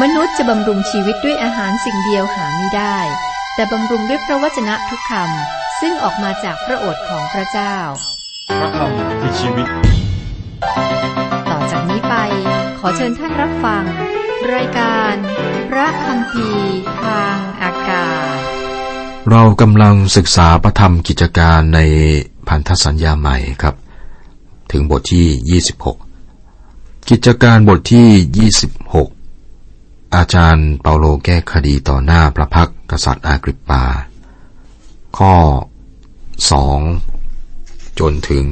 มนุษย์จะบำรุงชีวิตด้วยอาหารสิ่งเดียวหาไม่ได้ แต่บำรุงด้วยพระวจนะทุกคำซึ่งออกมาจากพระโอษฐ์ของพระเจ้า พระคำคือชีวิต ต่อจากนี้ไป ขอเชิญท่านรับฟัง รายการ พระคำพีทางอากาศ เรากำลังศึกษาประธรรมกิจการในพันธสัญญาใหม่ครับ ถึงบทที่ 26 กิจการบทที่ 26 อาจารย์เปาโลแก้คดีต่อหน้าพระพักกษัตริย์อากริปปา ข้อ 2 จนถึง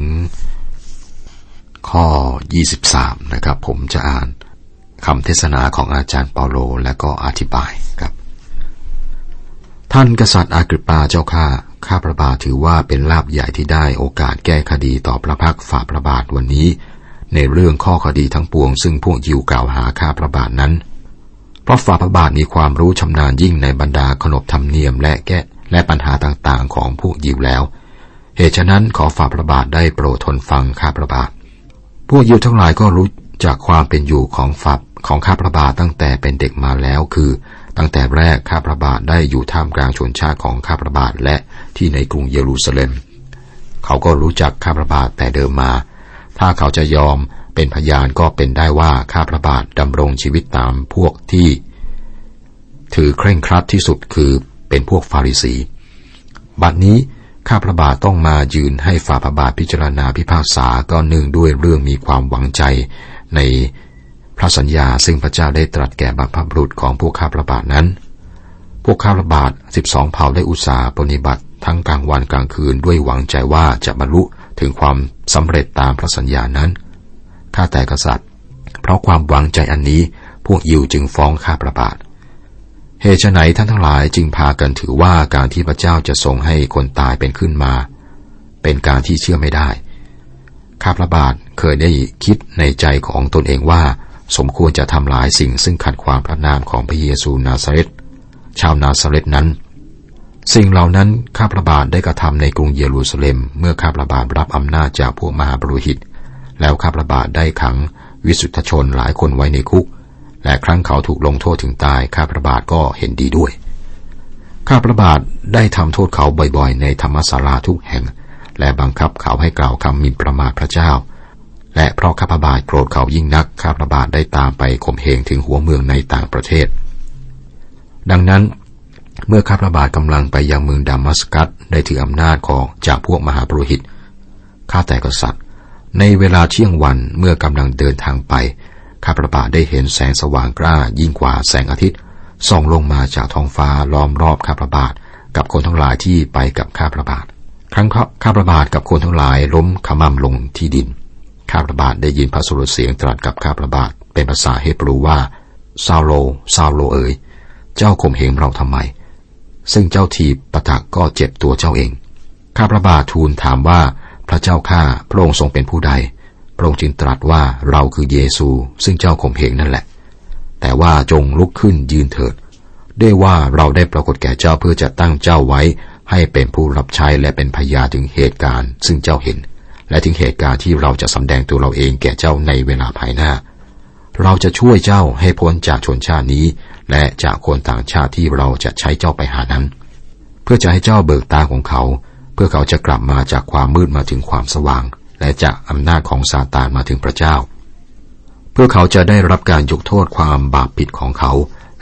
ข้อ 23 นะครับ ผมจะอ่านคำเทศนาของอาจารย์เปาโลและก็อธิบายครับ ท่านกษัตริย์อากริปปาเจ้าข้าข้าพระบาทถือว่าเป็นลาบใหญ่ที่ได้โอกาสแก้คดีต่อพระพักฝ่าพระบาทวันนี้ ในเรื่องข้อคดีทั้งปวงซึ่งพวกยิวกล่าวหาข้าพระบาทนั้น เพราะฝ่าพระบาทมีความรู้ชำนาญยิ่งในบรรดาขนบธรรมเนียมและแก้และปัญหาต่างๆ ของพวกยิวแล้ว เหตุฉะนั้นขอฝ่าพระบาทได้โปรดทนฟังข้าพระบาท พวกยิวทั้งหลายก็รู้จากความเป็นอยู่ของฝับของข้าพระบาทตั้งแต่เป็นเด็กมาแล้วคือ ตั้งแต่แรกข้าพระบาทได้อยู่ท่ามกลางชนชาติของข้าพระบาทและที่ในกรุงเยรูซาเล็ม เขาก็รู้จักข้าพระบาทแต่เดิมมา ถ้าเขาจะยอม เป็นพยานก็เป็นได้ว่าข้าพระบาทดำรงชีวิตตามพวกที่ ถือเคร่งครัดที่สุดคือเป็นพวกฟาริสี บัดนี้ข้าพระบาทต้องมายืนให้ฝ่าพระบาทพิจารณาพิพากษาก็เนื่องด้วยเรื่องมีความหวังใจในพระสัญญาซึ่งพระเจ้าได้ตรัสแก่บรรพบุรุษของพวกข้าพระบาทนั้น พวกข้าพระบาทสิบสองเผ่าได้อุตสาห์ปฏิบัติทั้งกลางวันกลางคืนด้วยหวังใจว่าจะบรรลุถึงความสำเร็จตามพระสัญญานั้น ข้าแต่กษัตริย์ เพราะความหวังใจอันนี้พวกยิวจึงฟ้องข้าพระบาทเหตุไหนท่านทั้งหลายจึงพากันถือว่าการที่พระเจ้าจะทรงให้คนตายเป็นขึ้นมา เป็นการที่เชื่อไม่ได้ ข้าพระบาทเคยได้คิดในใจของตนเองว่า สมควรจะทำหลายสิ่งซึ่งขัดความพระนามของพระเยซูนาซาเรตชาวนาซาเรตนั้น สิ่งเหล่านั้นข้าพระบาทได้กระทำในกรุงเยรูซาเล็ม เมื่อข้าพระบาทรับอำนาจจากพวกมหาบรุหิต แล้วข้าพระบาทได้ขังวิสุทธชนหลายคนไว้ในคุก และครั้งเขาถูกลงโทษถึงตายข้าพระบาทก็เห็นดีด้วย ข้าพระบาทได้ทำโทษเขาบ่อยๆ ในธรรมศาลาทุกแห่ง และบังคับเขาให้กล่าวคำมินประมาทพระเจ้า และเพราะข้าพระบาทโกรธเขายิ่งนักข้าพระบาทได้ตามไปข่มเหงถึงหัวเมืองในต่างประเทศ ดังนั้นเมื่อข้าพระบาทกำลังไปยังเมืองดามัสกัสได้ถืออำนาจของจากพวกมหาปรหิต ข้าแต่กษัตริย์ ในเวลาเที่ยงวันเมื่อกำลังเดินทางไป ข้าพระบาทได้เห็นแสงสว่างกล้ายิ่งกว่าแสงอาทิตย์ส่องลงมาจากท้องฟ้าล้อมรอบข้าพระบาทกับคนทั้งหลายที่ไปกับข้าพระบาทครั้งข้าพระบาทกับคนทั้งหลายล้มขมำลงที่ดิน ข้าพระบาทได้ยินพระสุรเสียงตรัสกับข้าพระบาทเป็นภาษาเฮบรูว่าซาโลซาโลเอ๋ยเจ้าข่มเหงเราทำไม ซึ่งเจ้าทีปะทักก็เจ็บตัวเจ้าเอง ข้าพระบาททูลถามว่า พระเจ้าข้าพระองค์ทรงเป็นผู้ใด พระองค์จึงตรัสว่าเราคือเยซู ซึ่งเจ้าข่มเหงนั่นแหละ แต่ว่าจงลุกขึ้นยืนเถิดด้ว่าเราได้ปรากฏแก่เจ้าเพื่อจะตั้งเจ้าไว้ ให้เป็นผู้รับใช้และเป็นพยานถึงเหตุการณ์ ซึ่งเจ้าเห็น และถึงเหตุการณ์ที่เราจะสำแดงตัวเราเองแก่เจ้าในเวลาภายหน้า เราจะช่วยเจ้าให้พ้นจากชนชาตินี้ และจากคนต่างชาติที่เราจะใช้เจ้าไปหานั้น เพื่อจะให้เจ้าเบิกตาของเขา เพื่อเขาจะกลับมาจากความมืดมาถึงความสว่าง และจากอำนาจของซาตานมาถึงพระเจ้า เพื่อเขาจะได้รับการยกโทษความบาปผิดของเขา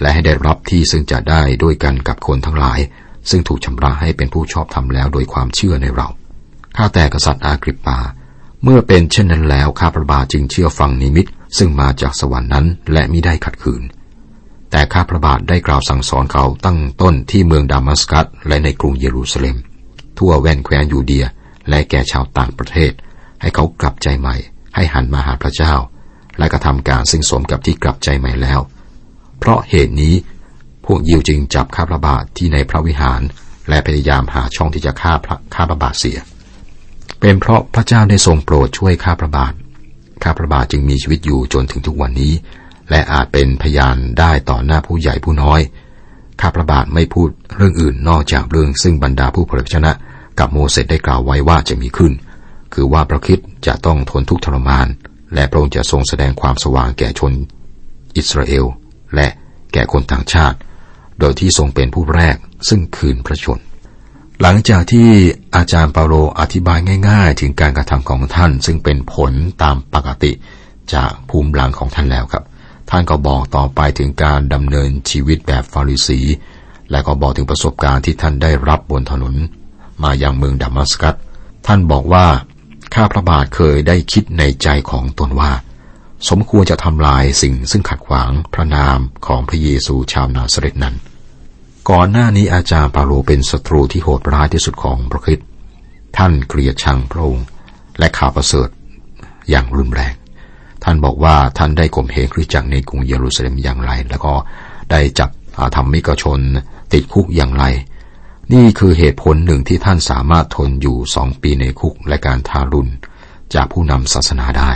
และให้ได้รับที่ซึ่งจะได้ด้วยกันกับคนทั้งหลาย ซึ่งถูกชำระให้เป็นผู้ชอบธรรมแล้วโดยความเชื่อในเราข้าแต่กษัตริย์อากริปปา เมื่อเป็นเช่นนั้นแล้วข้าพระบาทจึงเชื่อฟังนิมิตซึ่งมาจากสวรรค์นั้นและมิได้ขัดขืน แต่ข้าพระบาทได้กล่าวสั่งสอนเขาตั้งต้นที่เมืองดามัสกัสและในกรุงเยรูซาเล็ม ทั่วแว่นแควนยูเดีย และแก่ชาวต่างประเทศ ให้เขากลับใจใหม่ ให้หันมาหาพระเจ้า และกระทำการซึ่งสมกับที่กลับใจใหม่แล้ว เพราะเหตุนี้พวกยิวจึงจับข้าพระบาทที่ในพระวิหาร และพยายามหาช่องที่จะฆ่าพระข้าพระบาทเสีย เป็นเพราะพระเจ้าได้ทรงโปรดช่วยข้าพระบาทข้าพระบาทจึงมีชีวิตอยู่จนถึงทุกวันนี้ และอาจเป็นพยานได้ต่อหน้าผู้ใหญ่ผู้น้อย ข้าพระบาทไม่พูดเรื่องอื่นนอกจากเรื่องซึ่งบรรดาผู้เผยชนะ กับโมเสสได้กล่าวไว้ว่าจะมีขึ้น คือว่าพระคิดจะต้องทนทุกข์ทรมาน และพระองค์จะทรงแสดงความสว่างแก่ชนอิสราเอล และแก่คนต่างชาติ โดยที่ทรงเป็นผู้แรกซึ่งคืนพระชน หลังจากที่อาจารย์เปาโลอธิบายง่าย ๆ ถึงการกระทำของท่านซึ่งเป็นผลตามปกติจากภูมิหลังของท่านแล้วครับ ท่านก็บอกต่อไปถึงการดำเนินชีวิตแบบฟาริสี และก็บอกถึงประสบการณ์ที่ท่านได้รับบนถนน มาอยังเมืองดามัสกัส ท่านบอกว่า ข้าพระบาทเคยได้คิดในใจของตนว่า สมควรจะทำลายสิ่งซึ่งขัดขวางพระนามของพระเยซูชาวนาซาเรตนั้น ก่อนหน้านี้อาจารย์ปาโลเป็นศัตรูที่โหดร้ายที่สุดของพระคริสต์ท่านเกลียดชังพระองค์และข่าวประเสริฐอย่างรุนแรง ท่านบอกว่าท่านได้ข่มเหงคริสตจักรในกรุงเยรูซาเล็มอย่างไร แล้วก็ได้จับธรรมิกชนติดคุกอย่างไร นี่คือเหตุผลหนึ่งที่ท่านสามารถทนอยู่สองปีในคุกและการทารุณจากผู้นำศาสนาได้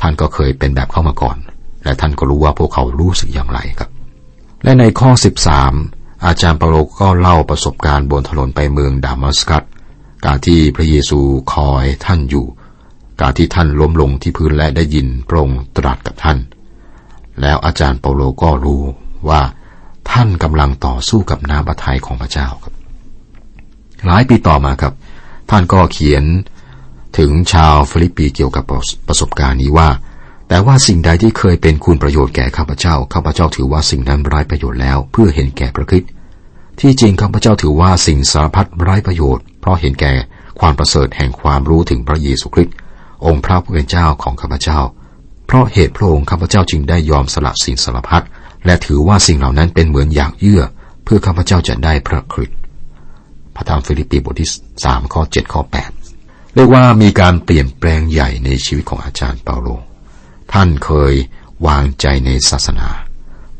ท่านก็เคยเป็นแบบเข้ามาก่อน และท่านก็รู้ว่าพวกเขารู้สึกอย่างไรครับ และในข้อ 13 อาจารย์เปาโลก็เล่าประสบการณ์บนถนนไปเมืองดามัสกัส การที่พระเยซูคอยท่านอยู่ การที่ท่านล้มลงที่พื้นและได้ยินพระองค์ตรัสกับท่าน แล้วอาจารย์เปาโลก็รู้ว่าท่านกำลังต่อสู้กับน้ำพระทัยของพระเจ้าครับ หลายปีต่อมาครับ ท่านก็เขียนถึงชาวฟิลิปปีเกี่ยวกับประสบการณ์นี้ว่า แต่ว่าสิ่งใดที่เคยเป็นคุณประโยชน์แก่ข้าพเจ้าข้าพเจ้าถือว่าสิ่งนั้นไร้ประโยชน์แล้ว เพื่อเห็นแก่พระคิดที่จริงข้าพเจ้าถือว่าสิ่งสารพัดไร้ประโยชน์ เพราะเห็นแก่ความประเสริฐแห่งความรู้ถึงพระเยซูคริสต์ องค์พระผู้เป็นเจ้าของข้าพเจ้า เพราะเหตุพระองค์ข้าพเจ้าจึงได้ยอมสละสิ่งสารพัดและถือว่าสิ่งเหล่านั้นเป็นเหมือนอย่างเยื่อ เพื่อข้าพเจ้าจะได้พระคริสต์พระธรรมฟิลิปปีบทที่สามข้อเจ็ดข้อแปดเรียกว่ามีการเปลี่ยนแปลงใหญ่ในชีวิตของอาจารย์เปาโล ท่านเคยวางใจในศาสนา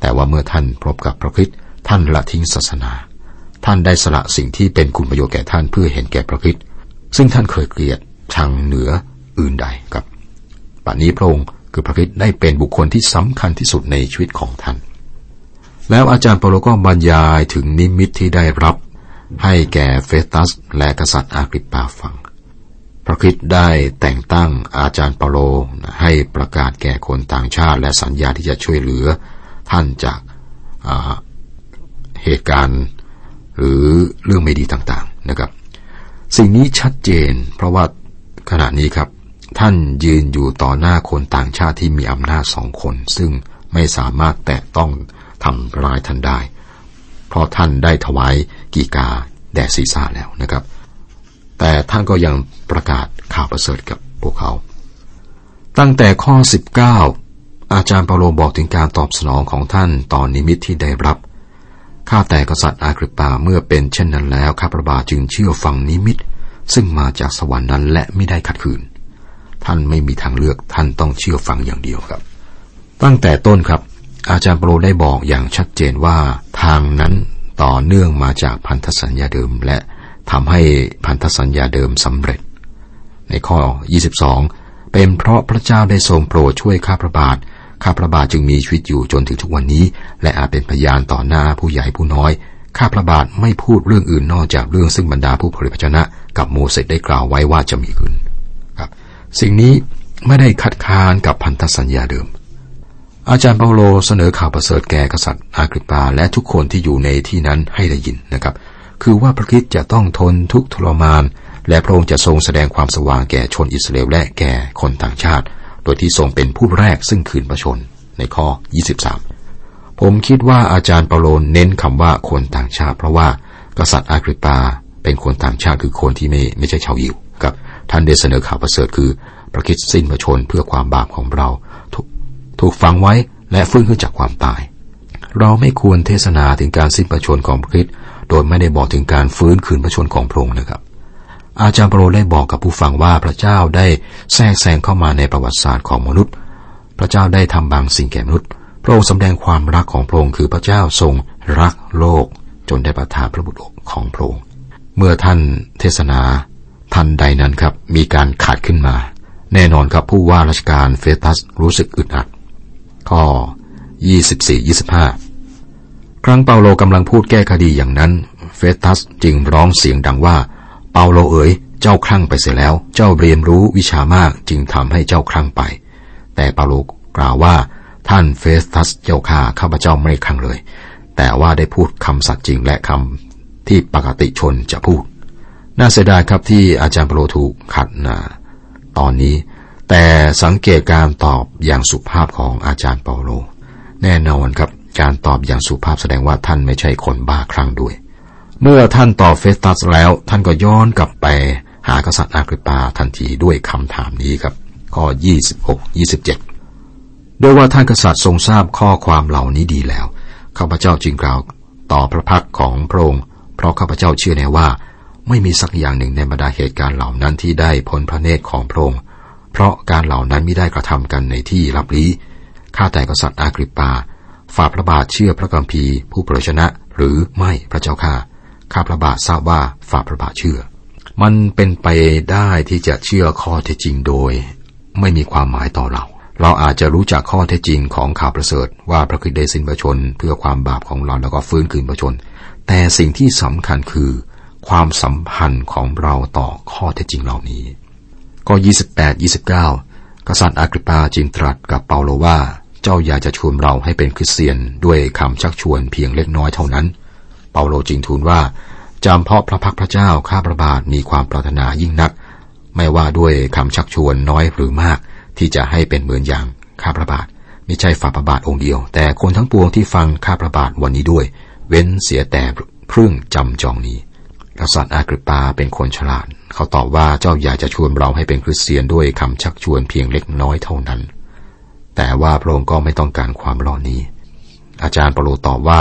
แต่ว่าเมื่อท่านพบกับพระคริสต์ท่านละทิ้งศาสนา ท่านได้สละสิ่งที่เป็นคุณประโยชน์แก่ท่านเพื่อเห็นแก่พระคริสต์ซึ่งท่านเคยเกลียดชังเหนือ อื่นใดครับป่านนี้พระองค์คือพระคริสต์ได้เป็นบุคคลที่สำคัญที่สุดในชีวิตของท่าน แล้วอาจารย์เปโลก็บรรยายถึงนิมิตที่ได้รับ ให้แก่เฟตัสและกษัตริย์อากริปปาฟัง พระคิดได้แต่งตั้งอาจารย์เปโลให้ประกาศแก่คนต่างชาติ และสัญญาที่จะช่วยเหลือท่านจากเหตุการณ์หรือเรื่องไม่ดีต่างๆนะครับ สิ่งนี้ชัดเจน เพราะว่าขณะนี้ครับ ท่านยืนอยู่ต่อหน้าคนต่างชาติที่มีอำนาจสองคน ซึ่งไม่สามารถแตะต้องทำร้ายท่านได้ เพราะท่านได้ถวายกีกาแด่ศีรษะแล้วนะครับ แต่ท่านก็ยังประกาศข่าวประเสริฐกับพวกเขา ตั้งแต่ข้อ 19 อาจารย์เปาโลบอกถึงการตอบสนองของท่านต่อนนิมิตที่ได้รับข้าแต่กษัตริย์อากริปาเมื่อเป็นเช่นนั้นแล้วข้าพระบาทจึงเชื่อฟังนิมิต ซึ่งมาจากสวรรค์นั้นและไม่ได้ขัดขืน ท่านไม่มีทางเลือกท่านต้องเชื่อฟังอย่างเดียวครับ ตั้งแต่ต้นครับ อาจารย์เปโลได้บอกอย่างชัดเจนว่าทางนั้นต่อเนื่องมาจากพันธสัญญาเดิม และทำให้พันธสัญญาเดิมสำเร็จ ในข้อ 22 เป็นเพราะพระเจ้าได้ทรงโปรดช่วยข้าพระบาทข้าพระบาทจึงมีชีวิตอยู่จนถึงทุกวันนี้ และอาจเป็นพยานต่อหน้าผู้ใหญ่ผู้น้อยข้าพระบาทไม่พูดเรื่องอื่นนอกจากเรื่องซึ่งบรรดาผู้ผลิตพระชนะ กับโมเสสได้กล่าวไว้ว่าจะมีขึ้น สิ่งนี้ไม่ได้คัดค้านกับพันธสัญญาเดิม อาจารย์เปาโลเสนอข่าวประเสริฐแก่กษัตริย์อากริปาและทุกคนที่อยู่ในที่นั้นให้ได้ยินนะครับ คือว่าพระคิดจะต้องทนทุกทรมาน และพระองค์จะทรงแสดงความสว่างแก่ชนอิสราเอลและแก่คนต่างชาติ โดยที่ทรงเป็นผู้แรกซึ่งคืนประชนในข้อ 23 ผมคิดว่าอาจารย์เปาโลเน้นคำว่าคนต่างชาติ เพราะว่ากษัตริย์อากริปาเป็นคนต่างชาติคือคนที่ไม่ไม่ใช่ชาวยิว ท่านได้เสนอข่าวประเสริฐคือ พระคิดสิ้นประชนเพื่อความบาปของเราถถูกฝังไว้และฟื้นขึ้นจากความตาย เราไม่ควรเทศนาถึงการสิ้นประชนของพระคิดโดยไม่ได้บอกถึงการฟื้นคืนพระชนของพระองค์นะครับ อาจารย์โปรได้บอกกับผู้ฟังว่าพระเจ้าได้แทรกแซงเข้ามาในประวัติศาสตร์ของมนุษย์ พระเจ้าได้ทำบางสิ่งแก่มนุษย์ พระองค์สำแดงความรักของพระองค์คือพระเจ้าทรงรักโลกจนได้ประทานพระบุตรของพระองค์ เมื่อท่านเทศนา ทันใดนั้นครับ มีการขาดขึ้นมา แน่นอนครับผู้ว่าราชการเฟตัสรู้สึกอึดอัด ข้อ 24-25 ครั้งเปาโลกำลังพูดแก้คดีอย่างนั้น เฟตัสจึงร้องเสียงดังว่า เปาโลเอ๋ย เจ้าคลั่งไปเสียแล้ว เจ้าเรียนรู้วิชามากจึงทำให้เจ้าคลั่งไป แต่เปาโลกล่าวว่าท่านเฟสทัสเจ้าข้าข้าพเจ้าไม่ขังเลย แต่ว่าได้พูดคำสัตย์จริงและคำที่ปกติชนจะพูด น่าเสียดายครับที่อาจารย์เปโลถูกขัดนะตอนนี้ แต่สังเกตการตอบอย่างสุภาพของอาจารย์เปโล แน่นอนครับการตอบอย่างสุภาพแสดงว่าท่านไม่ใช่คนบ้าคลั่งด้วย เมื่อท่านตอบเฟสตัสแล้ว ท่านก็ย้อนกลับไปหากษัตริย์อากริปาทันทีด้วยคำถามนี้ครับ ข้อ 26 27โดยว่าท่านกษัตริย์ทรงทราบข้อความเหล่านี้ดีแล้วข้าพเจ้าจึงกล่าวต่อพระพักของพระองค์เพราะข้าพเจ้าเชื่อแน่ว่า ไม่มีสักอย่างหนึ่งในบรรดาเหตุการณ์เหล่านั้นที่ได้พ้นพระเนตรของพระองค์ เพราะการเหล่านั้นไม่ได้กระทำกันในที่ลับลี้ ข้าแต่กษัตริย์อากริปปา ฝ่าพระบาทเชื่อพระกัมพีผู้เปรชนะ หรือไม่พระเจ้าข้า ข้าพระบาททราบว่าฝ่าพระบาทเชื่อ มันเป็นไปได้ที่จะเชื่อข้อเท็จจริงโดย ไม่มีความหมายต่อเรา เราอาจจะรู้จักข้อเท็จจริงของข่าวประเสริฐว่าพระคิดได้สิ้นประชนเพื่อความบาปของเราแล้วก็ฟื้นคืนประชน แต่สิ่งที่สำคัญคือ ความสัมพันธ์ของเราต่อข้อเท็จจริงเหล่านี้ ก็28 29 กษัตริย์อากริปาจึงตรัสกับเปาโลว่า เจ้าอยากจะชวนเราให้เป็นคริสเตียนด้วยคำชักชวนเพียงเล็กน้อยเท่านั้น เปาโลจึงทูลว่าจำเพราะพระพักพระเจ้าข้าพระบาทมีความปรารถนายิ่งนัก ไม่ว่าด้วยคำชักชวนน้อยหรือมาก ที่จะให้เป็นเหมือนอย่างข้าพระบาทไม่ใช่ฝ่าพระบาทองค์เดียว แต่คนทั้งปวงที่ฟังข้าพระบาทวันนี้ด้วย เว้นเสียแต่พึ่งจำจองนี้ กษัตริย์อากริปาเป็นคนฉลาด เขาตอบว่าเจ้าอยากจะชวนเราให้เป็นคริสเตียนด้วยคำชักชวนเพียงเล็กน้อยเท่านั้น แต่ว่าพระองค์ก็ไม่ต้องการความรอนี้ อาจารย์ปโลตอบว่า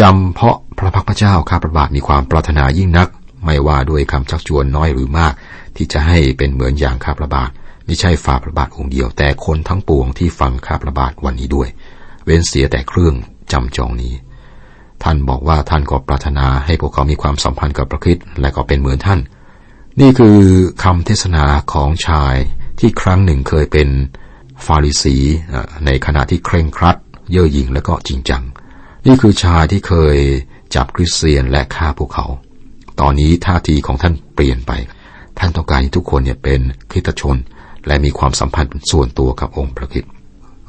จำเพราะพระพักพระเจ้าข้าพระบาทมีความปรารถนายิ่งนัก ไม่ว่าด้วยคำชักชวนน้อยหรือมาก ที่จะให้เป็นเหมือนอย่างข้าพระบาทไม่ใช่ฝ่าพระบาทองค์เดียวแต่คนทั้งปวงที่ฟังข้าพระบาทวันนี้ด้วย เว้นเสียแต่เครื่องจำจองนี้ ท่านบอกว่าท่านก็ปรารถนาให้พวกเขามีความสัมพันธ์กับพระคิดและก็เป็นเหมือนท่าน นี่คือคำเทศนาของชายที่ครั้งหนึ่งเคยเป็นฟาริสีในขณะที่เคร่งครัด เย่อหยิ่งและก็จริงจัง นี่คือชายที่เคยจับคริสเตียนและฆ่าพวกเขา ตอนนี้ท่าทีของท่านเปลี่ยนไป ท่านต้องการให้ทุกคนเนี่ยเป็นคริสตชน และมีความสัมพันธ์ส่วนตัวกับองค์พระคิด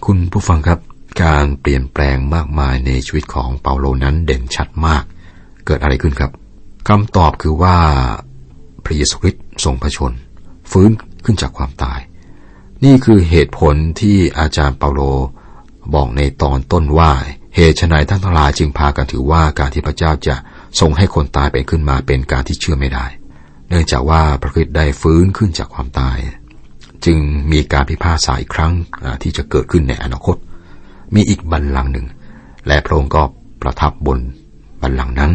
คุณผู้ฟังครับ การเปลี่ยนแปลงมากมายในชีวิตของเปาโลนั้นเด่นชัดมาก เกิดอะไรขึ้นครับคำตอบคือว่าพระเยซูคริสต์ทรงพระชน ฟื้นขึ้นจากความตาย นี่คือเหตุผลที่อาจารย์เปาโลบอกในตอนต้นว่า เหตุฉนัยท่านทั้งหลายจึงพากันถือว่าการที่พระเจ้าจะทรงให้คนตายไปขึ้นมาเป็นการที่เชื่อไม่ได้ เนื่องจากว่าพระคิดได้ฟื้นขึ้นจากความตาย จึงมีการพิพากษาอีกครั้งที่จะเกิดขึ้นในอนาคต มีอีกบัลลังก์หนึ่ง และพระองค์ก็ประทับบนบัลลังก์นั้น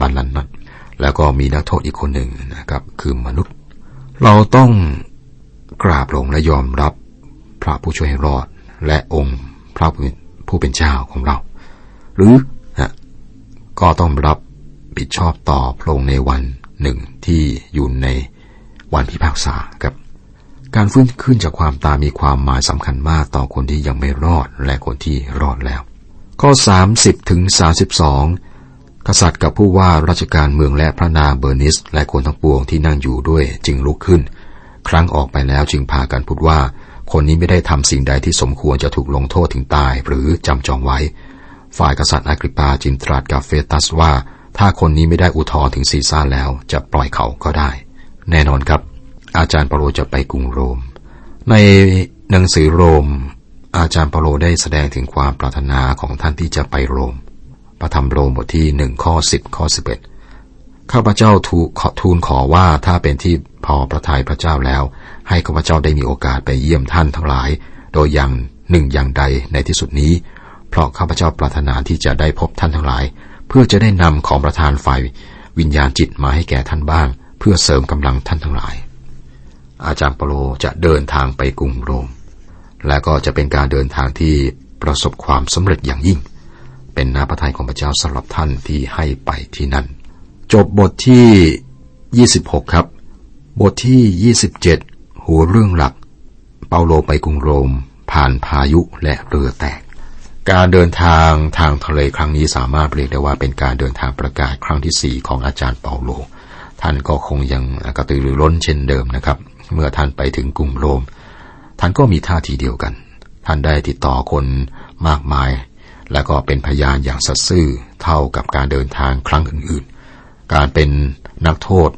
บัลลังก์นั้น แล้วก็มีนักโทษอีกคนหนึ่งนะครับ คือมนุษย์ เราต้องกราบลงและยอมรับพระผู้ช่วยให้รอด และองค์พระผู้เป็นเจ้าของเรา หรือนะก็ต้องรับผิดชอบต่อพระองค์ในวันหนึ่งที่อยู่ในวันพิพากษาครับ การฟื้นขึ้นจากความตายมีความหมายสำคัญมากต่อคนที่ยังไม่รอดและคนที่รอดแล้ว ข้อ 30ถึง32 กษัตริย์กับผู้ว่าราชการเมืองและพระนาเบอร์นิส และคนทั้งปวงที่นั่งอยู่ด้วยจึงลุกขึ้น ครั้งออกไปแล้วจึงพากันพูดว่า คนนี้ไม่ได้ทำสิ่งใดที่สมควรจะถูกลงโทษถึงตายหรือจำจองไว้ ฝ่ายกษัตริย์อากริปาจึงตรัสกับเฟตัสว่า ถ้าคนนี้ไม่ได้อุทธรถึงซีซ่าแล้วจะปล่อยเขาก็ได้ แน่นอนครับ อาจารย์เปโลจะไปกรุงโรม ในหนังสือโรม อาจารย์เปโลได้แสดงถึงความปรารถนาของท่านที่จะไปโรมพระธรรมโรมบทที่หนึ่งข้อสิบข้อสิบเอ็ดข้าพเจ้าทูขอทูลขอว่าถ้าเป็นที่พอประทัยพระเจ้าแล้ว ให้ข้าพเจ้าได้มีโอกาสไปเยี่ยมท่านทั้งหลาย โดยอย่างหนึ่งอย่างใดในที่สุดนี้ เพราะข้าพเจ้าปรารถนาที่จะได้พบท่านทั้งหลาย เพื่อจะได้นำของประทานฝ่ายวิญญาณจิตมาให้แก่ท่านบ้าง เพื่อเสริมกำลังท่านทั้งหลาย อาจารย์เปโลจะเดินทางไปกรุงโรม และก็จะเป็นการเดินทางที่ประสบความสำเร็จอย่างยิ่ง เป็นน้าพระทัยของพระเจ้าสำหรับท่านที่ให้ไปที่นั่น จบบทที่ 26 ครับ บทที่ 27 หัวเรื่องหลัก เปาโลไปกรุงโรม ผ่านพายุและเรือแตก การเดินทางทางทะเลครั้งนี้สามารถเรียกได้ว่าเป็นการเดินทางประกาศครั้งที่สี่ของอาจารย์เปาโล ท่านก็คงยังกระตือรือร้นเช่นเดิมนะครับ เมื่อท่านไปถึงกรุงโรม ท่านก็มีท่าทีเดียวกัน ท่านได้ติดต่อคนมากมาย และก็เป็นพยานอย่างสัตย์ซื่อเท่ากับการเดินทางครั้งอื่นๆ การเป็นนักโทษ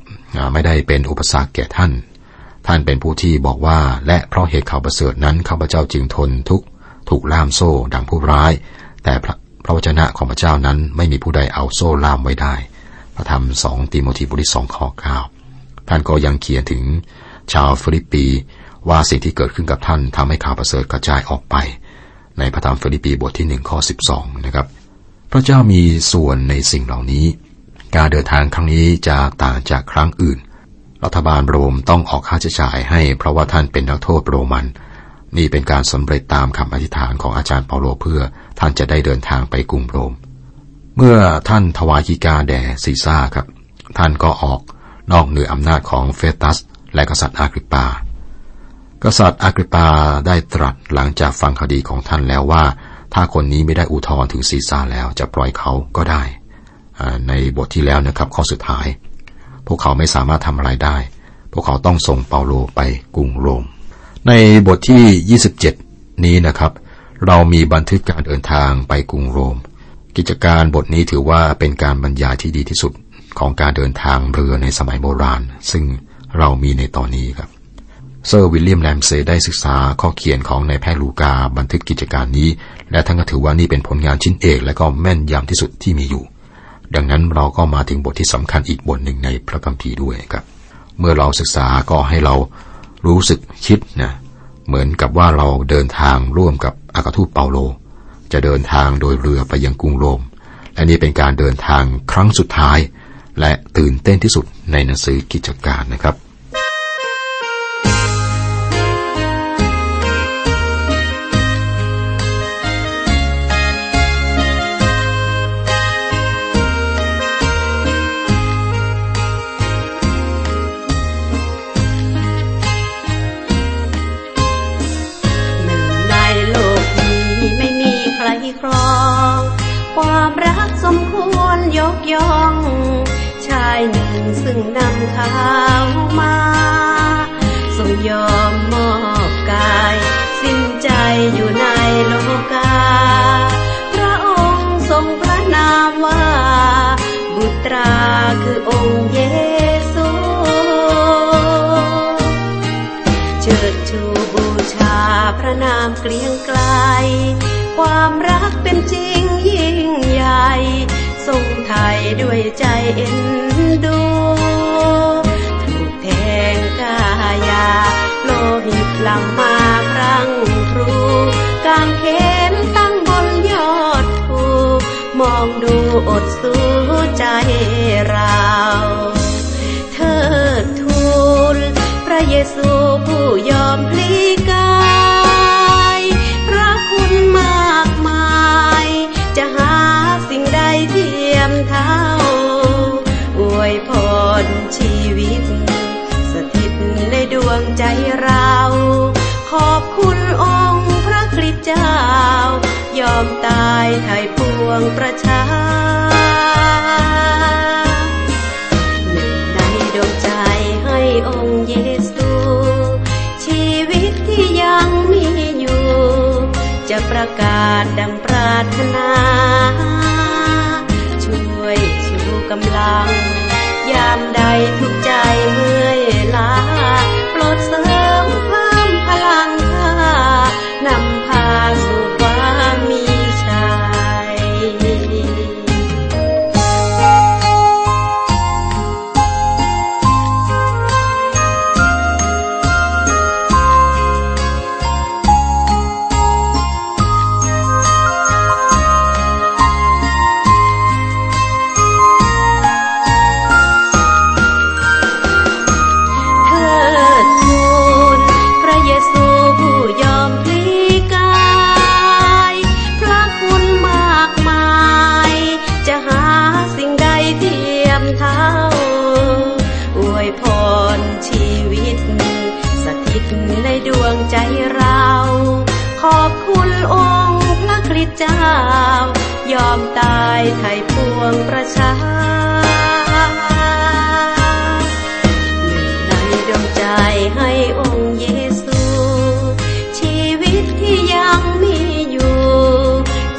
ไม่ได้เป็นอุปสรรคแก่ท่าน ท่านเป็นผู้ที่บอกว่าและเพราะเหตุข่าวประเสริฐนั้นข้าพเจ้าจึงทนทุกข์ถูกล่ามโซ่ดังผู้ร้าย แต่พระวจนะของพระเจ้านั้นไม่มีผู้ใดเอาโซ่ล่ามไว้ได้ พระธรรมสองทิโมธีบทที่สองข้อเก้าท่านก็ยังเขียนถึง ชาวฟิลิปปีว่าสิ่งที่เกิดขึ้นกับท่านทำให้ข่าวประเสริฐกระจายออกไป ในพระธรรมฟิลิปปีบทที่หนึ่งข้อสิบสองนะครับ พระเจ้ามีส่วนในสิ่งเหล่านี้ การเดินทางครั้งนี้จะต่างจากครั้งอื่น รัฐบาลโรมต้องออกค่าใช้จ่ายให้เพราะว่าท่านเป็นนักโทษโรมัน นี่เป็นการสำเร็จตามคำอธิษฐานของอาจารย์เปาโลเพื่อท่านจะได้เดินทางไปกรุงโรม เมื่อท่านถวายกีกาแด่ซีซ่าครับ ท่านก็ออกนอกเหนืออำนาจของเฟตัส และกษัตริย์อากริปา กษัตริย์อากริปาได้ตรัสหลังจากฟังคดีของท่านแล้วว่า ถ้าคนนี้ไม่ได้อุทธรณ์ถึงซีซ่าแล้วจะปล่อยเขาก็ได้ ในบทที่แล้วนะครับข้อสุดท้าย พวกเขาไม่สามารถทำอะไรได้ พวกเขาต้องส่งเปาโลไปกรุงโรม ในบทที่ 27 นี้นะครับ เรามีบันทึกการเดินทางไปกรุงโรม กิจการบทนี้ถือว่าเป็นการบรรยายที่ดีที่สุดของการเดินทางเรือในสมัยโบราณ ซึ่ง เรามีในตอนนี้ครับ เซอร์วิลเลียมแลมเซได้ศึกษาข้อเขียนของนายแพทย์ลูกาบันทึกกิจการนี้ และท่านก็ถือว่านี่เป็นผลงานชิ้นเอกและก็แม่นยำที่สุดที่มีอยู่ ดังนั้นเราก็มาถึงบทที่สำคัญอีกบทหนึ่งในพระคัมภีร์ด้วยครับ เมื่อเราศึกษาก็ให้เรารู้สึกคิดนะเหมือนกับว่าเราเดินทางร่วมกับอากาทูตเปาโล จะเดินทางโดยเรือไปยังกรุงโรม และนี่เป็นการเดินทางครั้งสุดท้าย และตื่นเต้นที่สุดในหนังสือกิจการนะครับ มมอบกาย สิ้นใจอยู่ในโลกา พระองค์ทรงพระนามว่า บุตราคือองค์เยซูเชิดชูบูชาพระนามเกลียงไกล ความรักเป็นจริงยิ่งใหญ่ ทรงไทยด้วยใจเอ็นดู ลังมาครั้งครูกางเขนตั้งบนยอดภูมองดูอดสู้ใจ ประชาหนึ่งในดวงใจให้องค์เยซู ชีวิตที่ยังมีอยู่ จะประกาศดังปรารถนา ช่วยชูกำลัง ยามใดทุกใจเมื่อย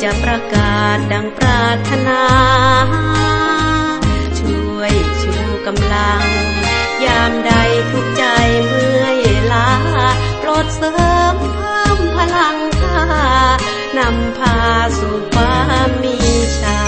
จะประกาศดังปรารถนา ช่วยชูกำลัง ยามใดทุกใจเมื่อยล้าโปรดเสริมเพิ่มพลังค่านำพาสู่ความมีชั